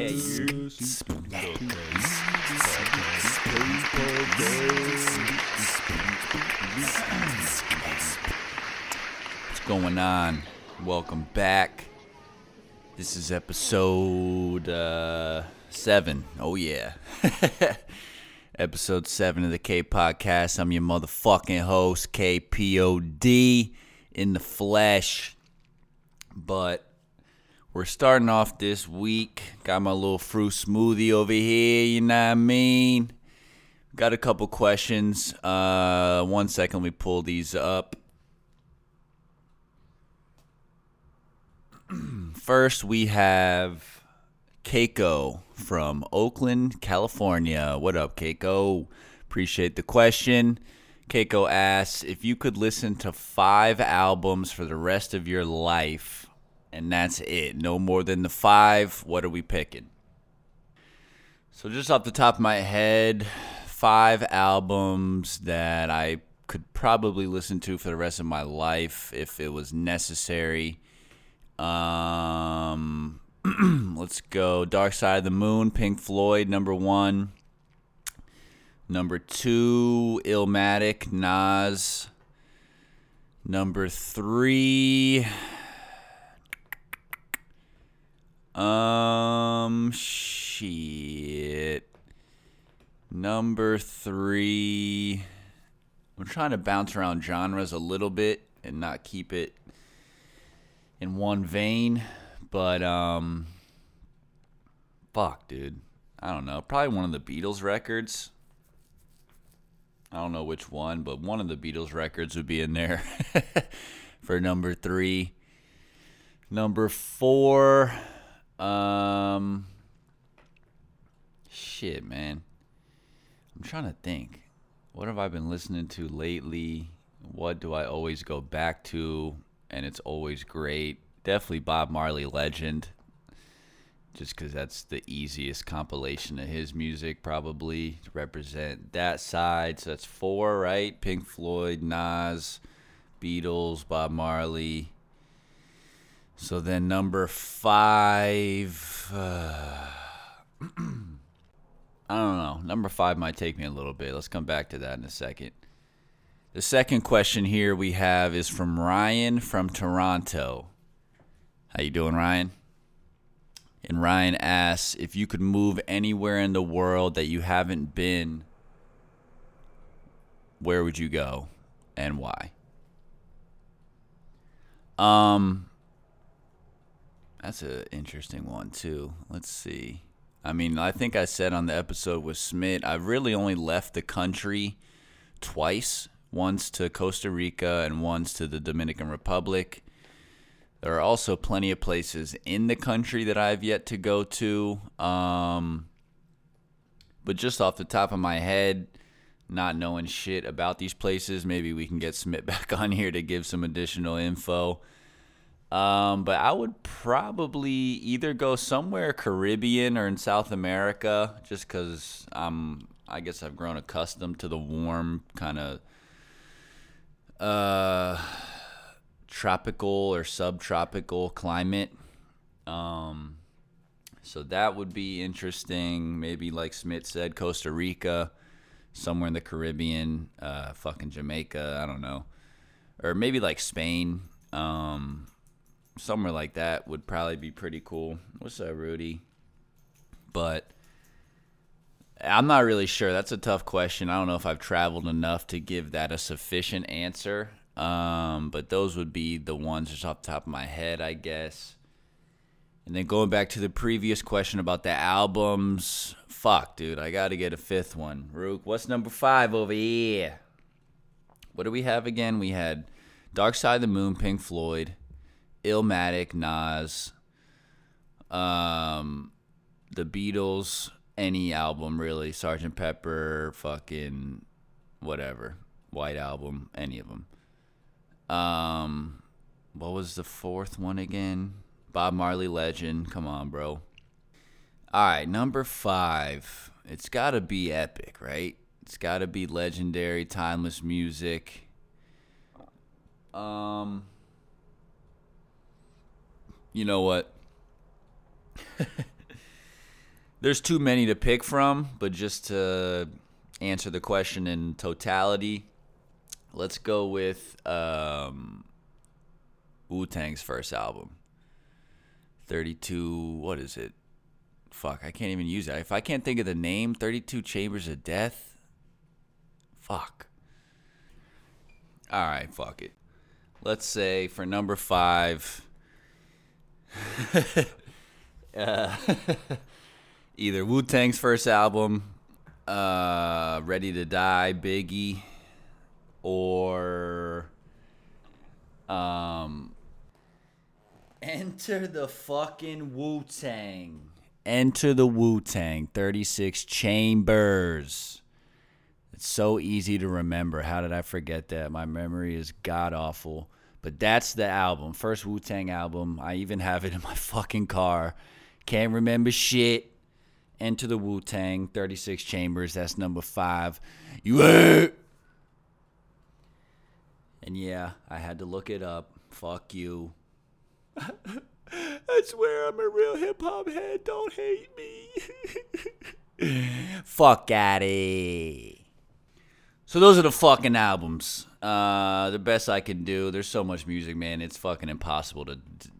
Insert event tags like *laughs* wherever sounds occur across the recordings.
What's going on? Welcome back. This is episode uh, seven. Oh yeah, *laughs* episode seven of the K Podcast. I'm your motherfucking host, KPOD, in the flesh. But we're starting off this week. Got my little fruit smoothie over here. You know what I mean? Got a couple questions. Uh, one second, me pull these up. *clears throat* First, we have Keiko from Oakland, California. What up, Keiko? Appreciate the question. Keiko asks if you could listen to five albums for the rest of your life, and that's it. No more than the five. What are we picking? So, just off the top of my head, five albums that I could probably listen to for the rest of my life if it was necessary. Um, *clears throat* let's go. Dark Side of the Moon, Pink Floyd, number one. Number two, Illmatic, Nas. Number three, um, shit. Number three, I'm trying to bounce around genres a little bit and not keep it in one vein, but um, fuck, dude, I don't know. Probably one of the Beatles records. I don't know which one, but one of the Beatles records would be in there *laughs* for number three. Number four, um, shit, man. I'm trying to think. What have I been listening to lately? What do I always go back to? And it's always great. Definitely Bob Marley Legend. Just because that's the easiest compilation of his music, probably to represent that side. So that's four, right? Pink Floyd, Nas, Beatles, Bob Marley. So then number five. Uh, *clears throat* I don't know. Number five might take me a little bit. Let's come back to that in a second. The second question here we have is from Ryan from Toronto. How you doing, Ryan? And Ryan asks if you could move anywhere in the world that you haven't been, where would you go and why? Um that's an interesting one too. Let's see. I mean, I think I said on the episode with Smith, I've really only left the country twice once to Costa Rica and once to the Dominican Republic. There are also plenty of places in the country that I've yet to go to. Um, but just off the top of my head, not knowing shit about these places, maybe we can get Smith *laughs* back on here to give some additional info. Um, but I would probably either go somewhere Caribbean or in South America, just because I'm. I guess I've grown accustomed to the warm kind of uh, tropical or subtropical climate. Um, so that would be interesting. Maybe like Smith said, Costa Rica, somewhere in the Caribbean, uh, fucking Jamaica. I don't know, or maybe like Spain. Um, somewhere like that would probably be pretty cool. What's up, Rudy? But I'm not really sure. That's a tough question. I don't know if I've traveled enough to give that a sufficient answer. Um, but those would be the ones just off the top of my head, I guess. And then going back to the previous question about the albums, fuck, dude, I got to get a fifth one. Rook, what's number five over here? What do we have again? We had Dark Side of the Moon, Pink Floyd, Illmatic, Nas, um, the Beatles, any album really, Sergeant Pepper, fucking whatever, White Album, any of them. Um, what was the fourth one again? Bob Marley Legend. Come on, bro. All right, number five. It's got to be epic, right? It's got to be legendary, timeless music. Um, you know what? *laughs* There's too many to pick from, but just to answer the question in totality, let's go with um, Wu Tang's first album. 32, what is it? Fuck, I can't even use that. If I can't think of the name, 32 Chambers of Death? Fuck. All right, fuck it. Let's say for number five, uh, *laughs* either Wu Tang's first album, uh, Ready to Die, Biggie, or um, Enter the fucking Wu Tang. Enter the Wu Tang, 36 Chambers. It's so easy to remember. How did I forget that? My memory is god awful. But that's the album, first Wu Tang album. I even have it in my *laughs* fucking car. Can't remember shit. Enter the Wu Tang, 36 Chambers. That's number five. You heard? And yeah, I had to look it up. Fuck you. *laughs* I swear I'm a real hip hop head. Don't hate me. *laughs* Fuck it. So those are the fucking albums. Uh, the best I can do. There's so much music, man. It's fucking impossible to d-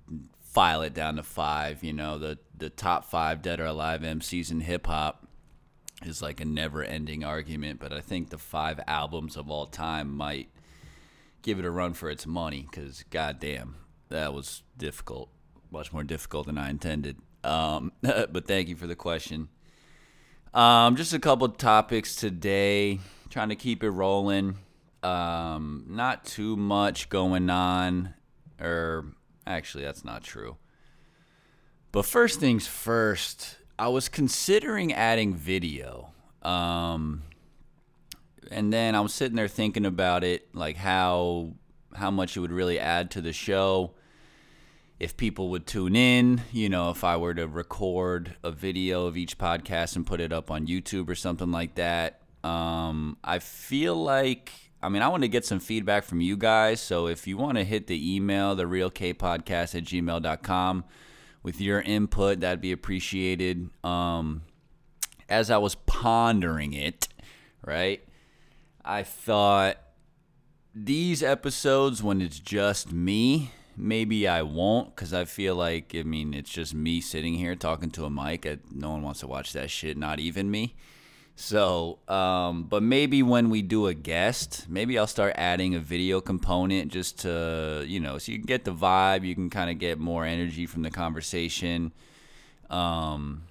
file it down to five. You know, the the top five dead or alive MCs in hip hop is like a never-ending argument. But I think the five albums of all time might give it a run for its money. Cause goddamn, that was difficult. Much more difficult than I intended. Um, *laughs* but thank you for the question. Um, just a couple topics today. Trying to keep it rolling. Um, not too much going on, or actually, that's not true. But first things first, I was considering adding video. Um, and then I was sitting there thinking about it, like how how much it would really add to the show if people would tune in, you know, if I were to record a video of each podcast and put it up on YouTube or something like that. Um, I feel like, I mean, I want to get some feedback from you guys. So if you want to hit the email, the realkpodcast at gmail.com with your input, that'd be appreciated. Um, as I was pondering it, right, I thought these episodes, when it's just me, maybe I won't because I feel like, I mean, it's just me sitting here talking to a mic. I, no one wants to watch that shit, not even me. So, um, but maybe when we do a guest, maybe I'll start adding a video component just to, you know, so you can get the vibe, you can kind of get more energy from the conversation. Um,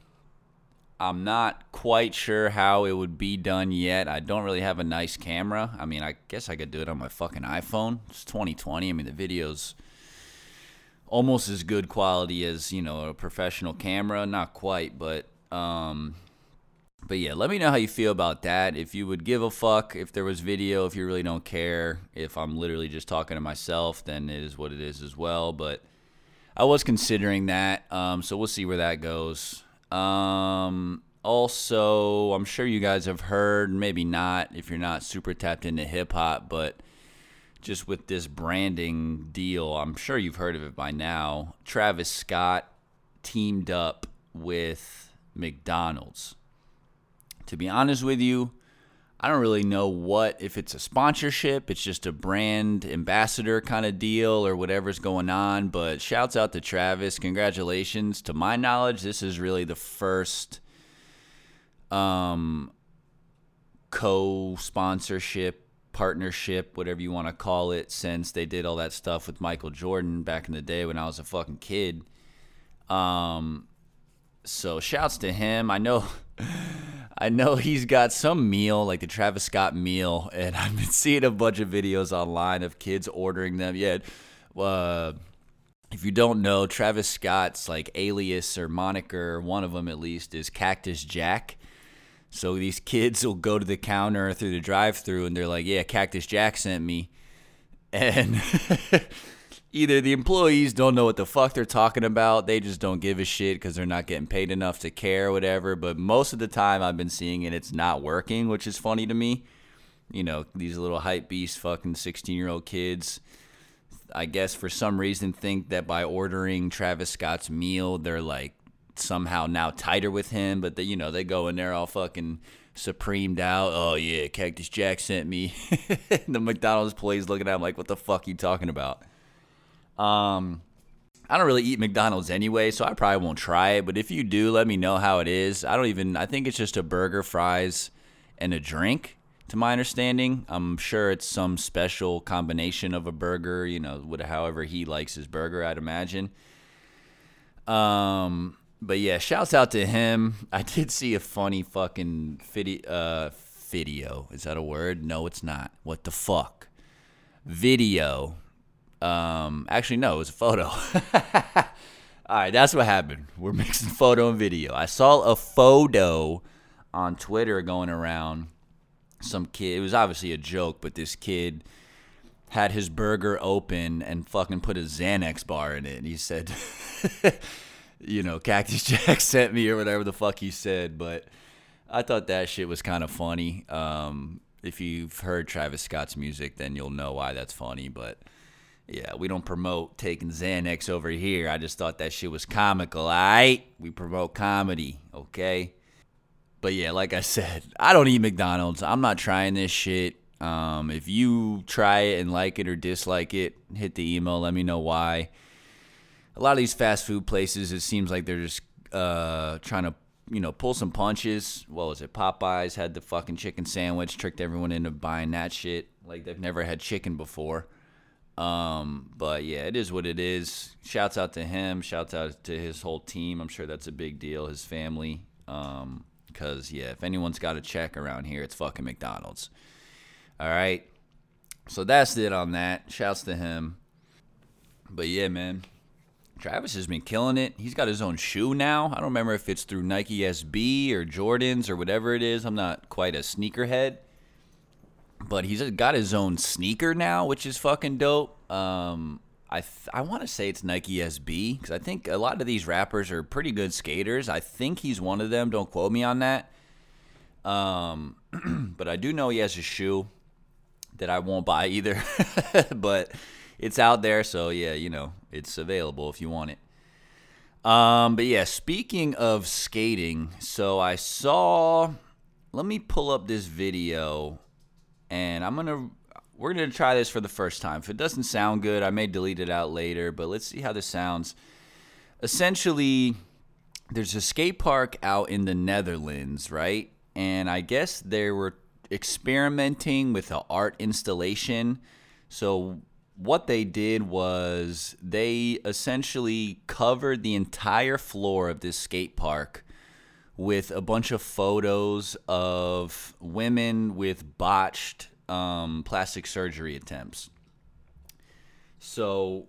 I'm not quite sure how it would be done yet. I don't really have a nice camera. I mean, I guess I could do it on my fucking iPhone. It's 2020. I mean, the video's almost as good quality as you know a professional camera. Not quite, but um, but yeah. Let me know how you feel about that. If you would give a fuck if there was video. If you really don't care. If I'm literally just talking to myself, then it is what it is as well. But I was considering that. Um, so we'll see where that goes. Um, also, I'm sure you guys have heard, maybe not if you're not super tapped into hip hop, but just with this branding deal, I'm sure you've heard of it by now. Travis Scott teamed up with McDonald's. To be honest with you, I don't really know what if it's a sponsorship, it's just a brand ambassador kind of deal or whatever's going on, but shouts out to Travis. Congratulations. To my knowledge, this is really the first um co-sponsorship partnership, whatever you want to call it, since they did all that stuff with Michael Jordan back in the day when I was a fucking kid. Um, so shouts to him. I know, *laughs* I know he's got some meal like the Travis Scott meal, and *laughs* I've been seeing a bunch of videos online of kids ordering them. Yeah, uh, if you don't know, Travis Scott's like alias or moniker, one of them at least, is Cactus Jack. So these kids will go to the counter through the drive-through and they're like, "Yeah, Cactus Jack sent me," *laughs* and *laughs* either the employees don't know what the fuck they're talking about, they just don't give a shit because they're not getting paid enough to care or whatever. But most of the time, I've been seeing it, it's not working, which is funny to me. You know, these little hype beast, fucking sixteen-year-old kids I guess for some reason think that by ordering Travis Scott's meal, they're like somehow now tighter with him. But they, you know, they go in there all fucking supremed out. Oh yeah, Cactus Jack sent me. *laughs* the McDonald's employees looking at him like, "What the fuck you talking about?" Um, I don't really eat McDonald's anyway, so I probably won't try it. But if you do, let me know how it is. I don't even. I think it's just a burger, fries, and a drink to my understanding. I'm sure it's some special combination of a burger, you know, with however he likes his burger, I'd imagine. Um, but yeah, shouts out to him. *laughs* I did see a funny fucking video. Uh, video is that a word? No, it's not. What the fuck? Video. Um, actually, no, it was a photo. *laughs* All right, that's what happened. We're mixing photo and video. I saw a photo on Twitter going around some kid. It was obviously a joke, but this kid had his burger open and fucking put a Xanax bar in it. And he said, *laughs* you know, Cactus *laughs* Jack sent me or whatever the fuck he said. But I thought that shit was kind of funny. Um, if you've heard Travis Scott's music, then you'll know why that's funny. But yeah, we don't promote taking Xanax over here. I just thought that shit was comical. All right, we promote comedy, okay? But yeah, like I said, *laughs* I don't eat McDonald's. I'm not trying this shit. Um, if you try it and like it or dislike it, hit the email. Let me know why. A lot of these fast food places, it seems like they're just uh, trying to, you know, pull some punches. What was it? Popeyes had the fucking chicken sandwich, tricked everyone into buying that shit. Like they've never had chicken before. Um, but yeah, it is what it is. Shouts out to him. Shouts out to his whole team. I'm sure that's a big deal. His family. Um, because, yeah, if anyone's got a check around here, it's fucking McDonald's. All right. So that's it on that. Shouts to him. But yeah, man. Travis has been killing it. He's got his own shoe now. I don't remember if it's through Nike SB or Jordans or whatever it is. I'm not quite a sneakerhead. But he's got his own sneaker now, which is fucking dope. Um, I th- I want to say it's Nike SB because I think a lot of these rappers are pretty good skaters. I think he's one of them. Don't quote me on that. Um, *clears throat* but I do know he has a shoe that I won't buy either. *laughs* but it's out there, so yeah, you know it's available if you want it. Um, but yeah, speaking of skating, so I saw. Let me pull up this video, and I'm gonna we're to try this for the first time. If it doesn't sound good, I may delete it out later, but let's see how this sounds. Essentially, there's a skate park out in the Netherlands, right? And I guess they were experimenting with an art installation. So, what they did was they essentially covered the entire floor of this skate park with a bunch of photos of women with botched um, plastic surgery attempts. So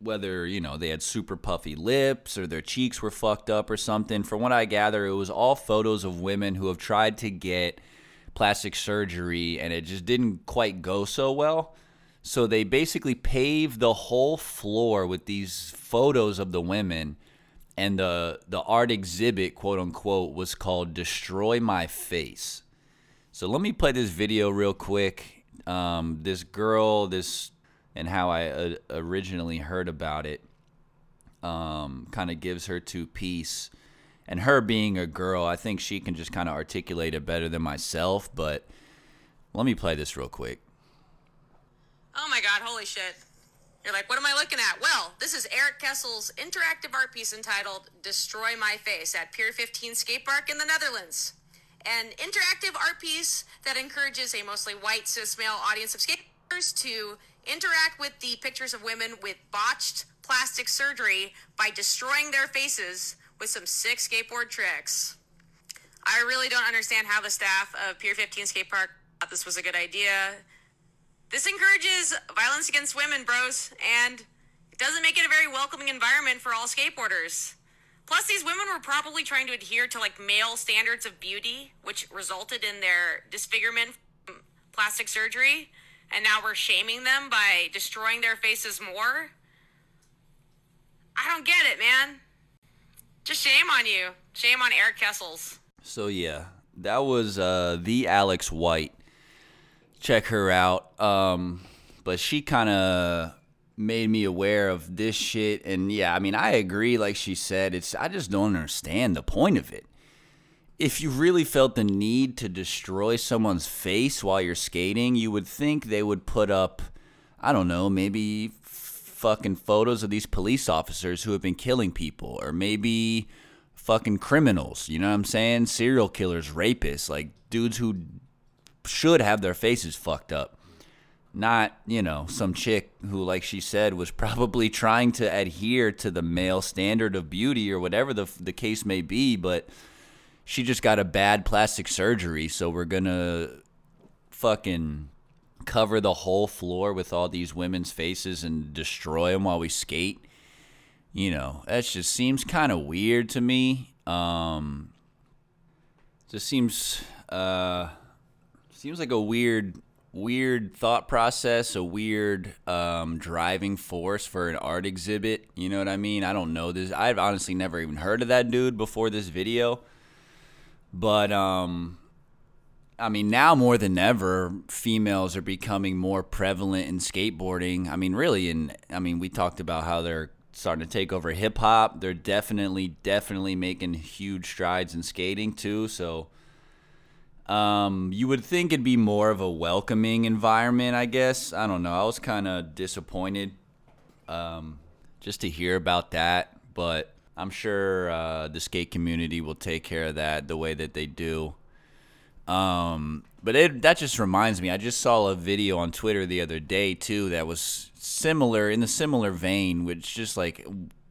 whether you know they had super puffy lips or their cheeks were fucked up or something from what i gather it was all photos of women who have tried to get plastic surgery and it just didn't quite go so well so they basically paved the whole floor with these photos of the women and the the art exhibit quote unquote was called destroy my face so let me play this video real quick. Um, this girl, this, and how I uh, originally heard about it, um, kind of gives her two piece. And her being a girl, I think she can just kind of articulate it better than myself. But let me play this real quick. Oh my God! Holy shit! You're like, what am I looking at? Well, this is Erik Kessels' interactive art piece entitled "Destroy My Face" at Pier 15 Skate Park in the Netherlands an interactive art piece that encourages a mostly white cis male audience of skaters to interact with the pictures of women with botched plastic surgery by destroying their faces with some sick skateboard tricks. I really don't understand how the staff of Pier 15 Skate Park thought this was a good idea. This encourages violence against women, bros, and it doesn't make it a very welcoming environment for all skateboarders. Plus, these women were probably trying to adhere to like male standards of beauty, which resulted in their disfigurement from plastic surgery. And now we're shaming them by destroying their faces more. I don't get it, man. Just shame on you. Shame on Erik Kessels. So yeah, that was uh, the Alex White. Check her out. Um, but she kind of made me aware of this shit, and yeah, I mean, I agree. Like she said, it's I just don't understand the point of it. If you really felt the need to destroy someone's face while you're skating, you would think they would put up, I don't know, maybe fucking photos of these police officers who have been killing people, or maybe fucking criminals. You know what I'm saying? Serial killers, rapists, like dudes who should have their faces fucked up. Not, you know, some chick who, like she said, was *laughs* probably trying to adhere to the male standard of beauty or whatever the, the case may be, but she just got a bad plastic surgery, so we're gonna fucking cover the whole floor with all these women's faces and destroy them while we skate. You know, that just seems kind of weird to me. Um, just seems uh, seems like a weird weird thought process, a weird um, driving force for an art exhibit. You know what I mean? I don't know this. I've honestly never even heard of that dude before this video. But um, I mean, now more than ever, females are becoming more prevalent in skateboarding. I mean, really, and I mean, we talked about how they're starting to take over hip hop. They're definitely, definitely making huge strides in skating too. So, um, you would think it'd be more of a welcoming environment, I guess. I don't know. I was kind of disappointed, um, just to hear about that, but I'm sure uh, the skate community will take care of that the way that they do. Um, but it, that just reminds me. I just saw a video on Twitter the other day too that was similar in the similar vein, which just like,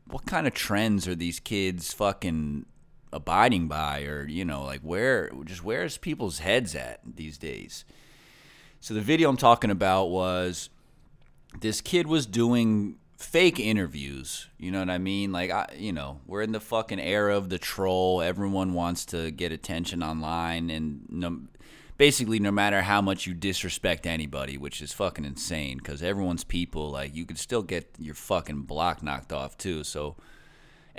what kind of trends are these kids fucking abiding by, or you know, like where just where's people's heads at these days? So the video I'm talking about was this kid was doing fake interviews. You know what I mean? Like, I, you know, we're in the fucking era of the troll. Everyone wants to get attention online, and no, basically, no matter how much you disrespect anybody, which is fucking insane, because everyone's people. Like, you could still get your fucking block knocked off too. So,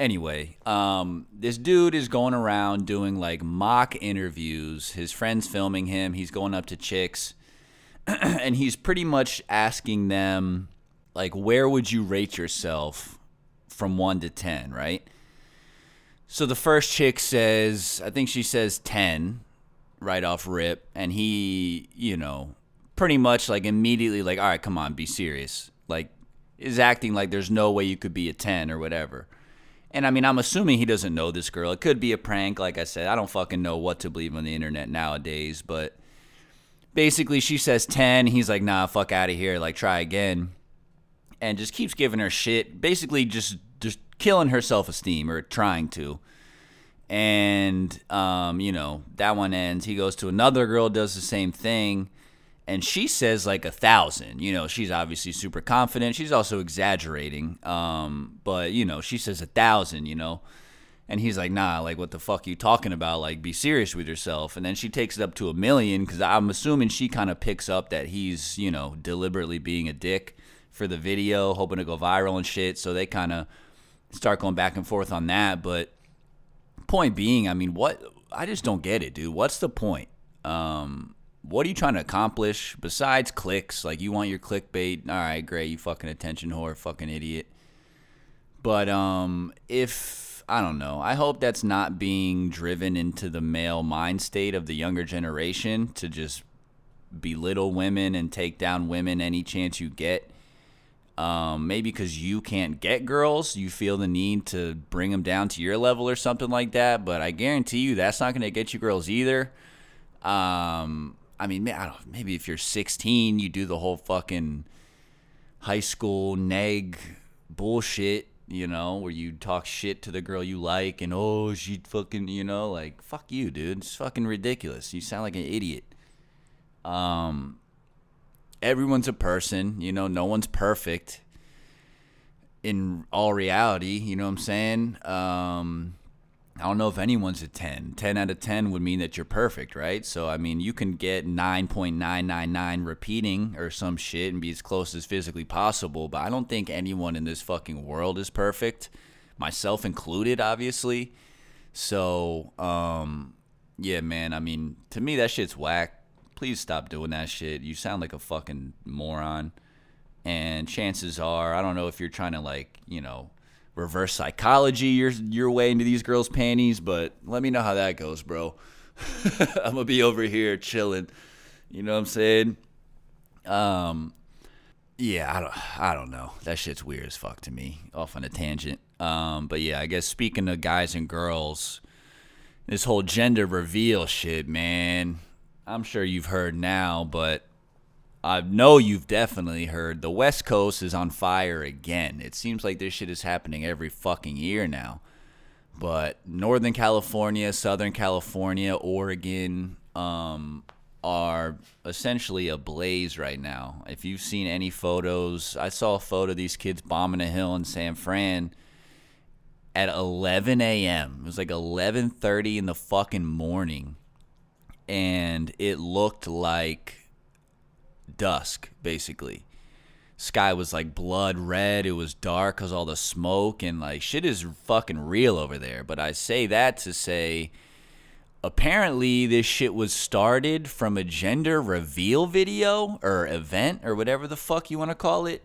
anyway, um, this dude is going around doing like mock interviews. His friends filming him. He's going up to chicks, *clears throat* and he's pretty much asking them like where would you rate yourself from 1 to 10, right? So the first chick says, I think she says 10 right off rip and he, you know, pretty much like immediately like, "All right, come on, be serious." Like is acting like there's no way you could be a 10 or whatever. And I mean, I'm assuming he doesn't know this girl. It could be a prank, like I said. I don't fucking know what to believe on the internet nowadays, but basically she says 10, he's like, "Nah, fuck out of here, like try again." and just keeps giving her shit, basically just just killing her self esteem or trying to. And um, you know that one ends. He goes to another girl, does the same thing, and she says like a thousand. You know, she's obviously super confident. She's also exaggerating, um, but you know, she says a thousand. You know. And he's like, nah, like, what the fuck are you talking about? Like, be serious with yourself. And then she takes it up to a million because I'm assuming she kind of picks up that he's, you know, deliberately being a dick for the video, hoping to go viral and shit. So they kind of start going back and forth on that. But point being, I mean, what? I just don't get it, dude. What's the point? Um, what are you trying to accomplish besides clicks? Like, you want your clickbait? All right, great. You fucking attention whore, fucking idiot. But um, if I don't know, I hope that's not being driven into the male mind state of the younger generation to just belittle women and take down women any chance you get. Um, maybe because you can't get girls, you feel the need to bring them down to your level or something like that. But I guarantee you, that's not going to get you girls either. Um, I mean, I don't, maybe if you're 16, you do the whole fucking high school neg bullshit, you know, where you talk shit to the girl you like and oh, she fucking, you know, like fuck you, dude. It's fucking ridiculous. You sound like an idiot. Um, everyone's a person, you know, no one's perfect. in all reality, you know what I'm saying? Um, I don't know if anyone's a 10. 10 out of 10 would mean that you're perfect, right? So, I mean, you can get 9.999 repeating or some shit and be as close as physically possible, but I don't think anyone in this fucking world is perfect, myself included, obviously. So, um, yeah, man, I mean, to me, that shit's whack. Please stop doing that shit. You sound like a fucking moron. And chances are, I don't know if you're trying to, like, you know, reverse psychology your your way into these girls' panties, but let me know how that goes, bro. *laughs* I'm gonna be over here chilling. You know what I'm saying? Um, yeah, I don't, I don't know. That shit's weird as fuck to me. Off on a tangent. Um, but yeah, I guess speaking of guys and girls, this whole gender reveal shit, man. I'm sure you've heard now, but I know you've definitely heard the West Coast is on fire again. It seems like this shit is happening every fucking year now. But Northern California, Southern California, Oregon um, are essentially ablaze right now. If you've seen any photos, I saw a photo of these kids bombing a hill in San Fran at 11 a.m. It was like 11:30 in the fucking morning, and it looked like dusk, basically. Sky was like blood red. It was dark because all the smoke and like shit is fucking real over there. But I say that to say, apparently this shit was started from a gender reveal video or event or whatever the fuck you want to call it.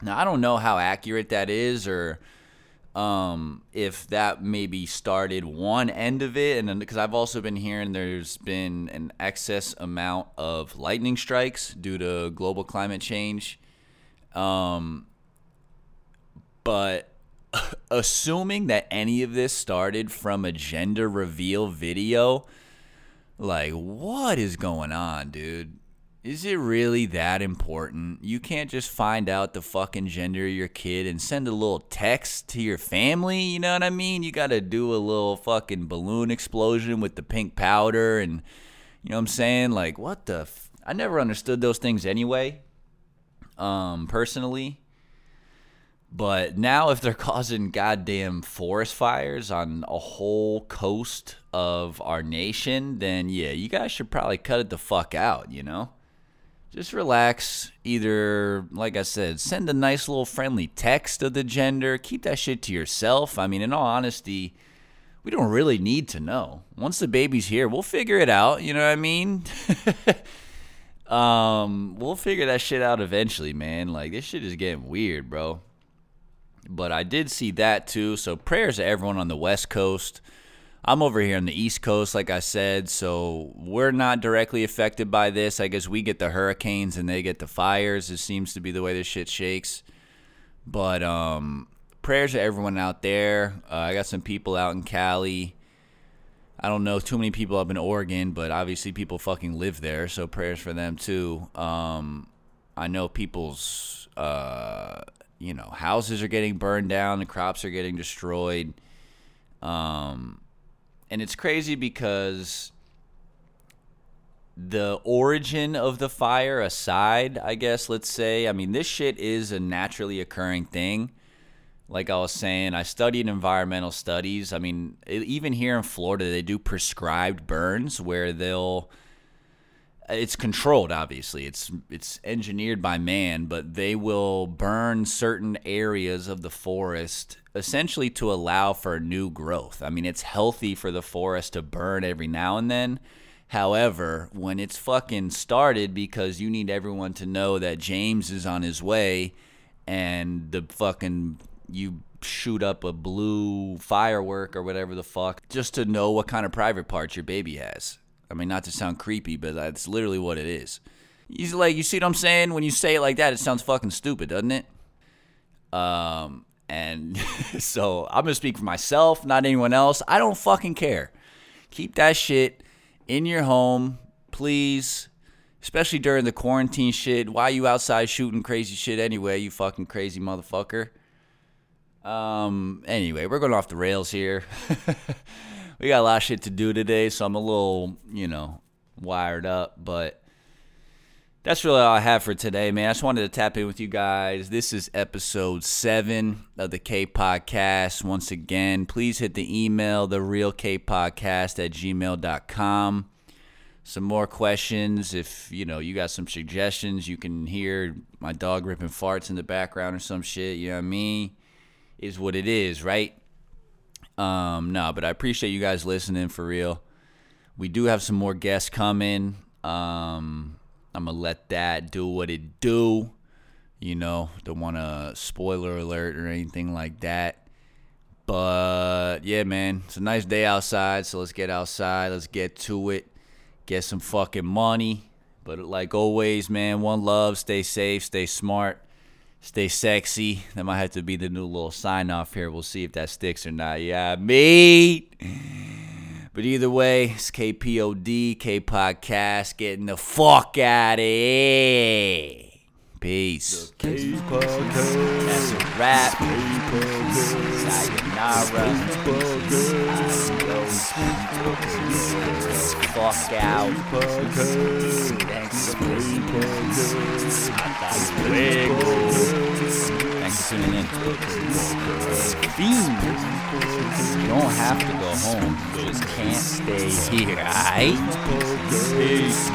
Now I don't know how accurate that is or um, if that maybe started one end of it, and then because I've also been hearing there's been an excess amount of lightning strikes due to global climate change. Um, but *laughs* assuming that any of this started from a gender reveal video, like what is going on, dude? Is it really that important? You can't just find out the fucking gender of your kid and send a little text to your family, you know what I mean? You got to do a little fucking balloon explosion with the pink powder and you know what I'm saying? Like what the f- I never understood those things anyway. Um personally, but now if they're *laughs* causing goddamn forest fires on a whole coast of our nation, then yeah, you guys should probably cut it the fuck out, you know? Just relax. Either, like I said, send a nice little friendly text of the gender. Keep that shit to yourself. I mean, in all honesty, we don't really need to know. Once the baby's here, we'll figure it out. You know what I mean? *laughs* um, we'll figure that shit out eventually, man. Like this shit is getting weird, bro. But I did see that too. So prayers to everyone on the West Coast. I'm over here on the East Coast, like I said, so we're not directly affected by this. I guess we get the hurricanes and they get the fires. It seems to be the way this shit shakes. But um, prayers to everyone out there. Uh, I got some people out in Cali. I don't know too many people up in Oregon, but obviously people fucking live there, so prayers for them too. Um, I know people's, uh, you know, houses are getting burned down, the crops are getting destroyed. Um, and it's crazy because the origin of the fire aside, I guess, let's say, I mean, this shit is a naturally occurring thing. Like I was saying, I studied environmental studies. I mean, even here in Florida, they do prescribed burns where they'll it's controlled obviously. It's it's engineered by man but they will burn certain areas of the forest essentially to allow for new growth. I mean it's healthy for the forest to burn every now and then. However when it's fucking started because you need everyone to know that james is on his way and the fucking you shoot up a blue firework or whatever the fuck just to know what kind of private parts your baby has I mean, not to sound creepy, but that's literally what it is. You like, you see what I'm saying? When you say it like that, it sounds fucking stupid, doesn't it? Um, and *laughs* so I'm gonna speak for myself, not anyone else. I don't fucking care. Keep that shit in your home, please. Especially during the quarantine shit. Why you outside shooting crazy shit anyway, you fucking crazy motherfucker? Um, anyway, we're going off the rails here. *laughs* we got a lot of shit to do today, so I'm a little, you know, wired up. But that's really all I have for today, man. I just wanted to tap in with you guys. This is episode seven of the K Podcast. Once again, please hit the email, the real K Podcast at gmail.com. Some more questions. If you know you got some suggestions, you can hear my dog ripping farts in the background or some shit. You know what I mean? Is what it is, right? Um, no, but I appreciate you guys listening for real. We do have some more guests coming. Um, I'm gonna let that do what it do. You know, don't want to spoiler alert or anything like that. But yeah, man, it's a nice day outside, so let's get outside. Let's get to it. Get some fucking money. But like always, man, one love. Stay safe. Stay smart. Stay sexy. That might have to be the new little sign off here. We'll see if that sticks or not. Yeah, mate. But either way, it's KPOD, K Podcast, getting the fuck out of here. Peace. K Podcast. That's a wrap. Sayonara. Fuck out. Thanks for. Thanks for tuning in. Fiends. You don't have to go home. You just can't stay here, alright? Peace.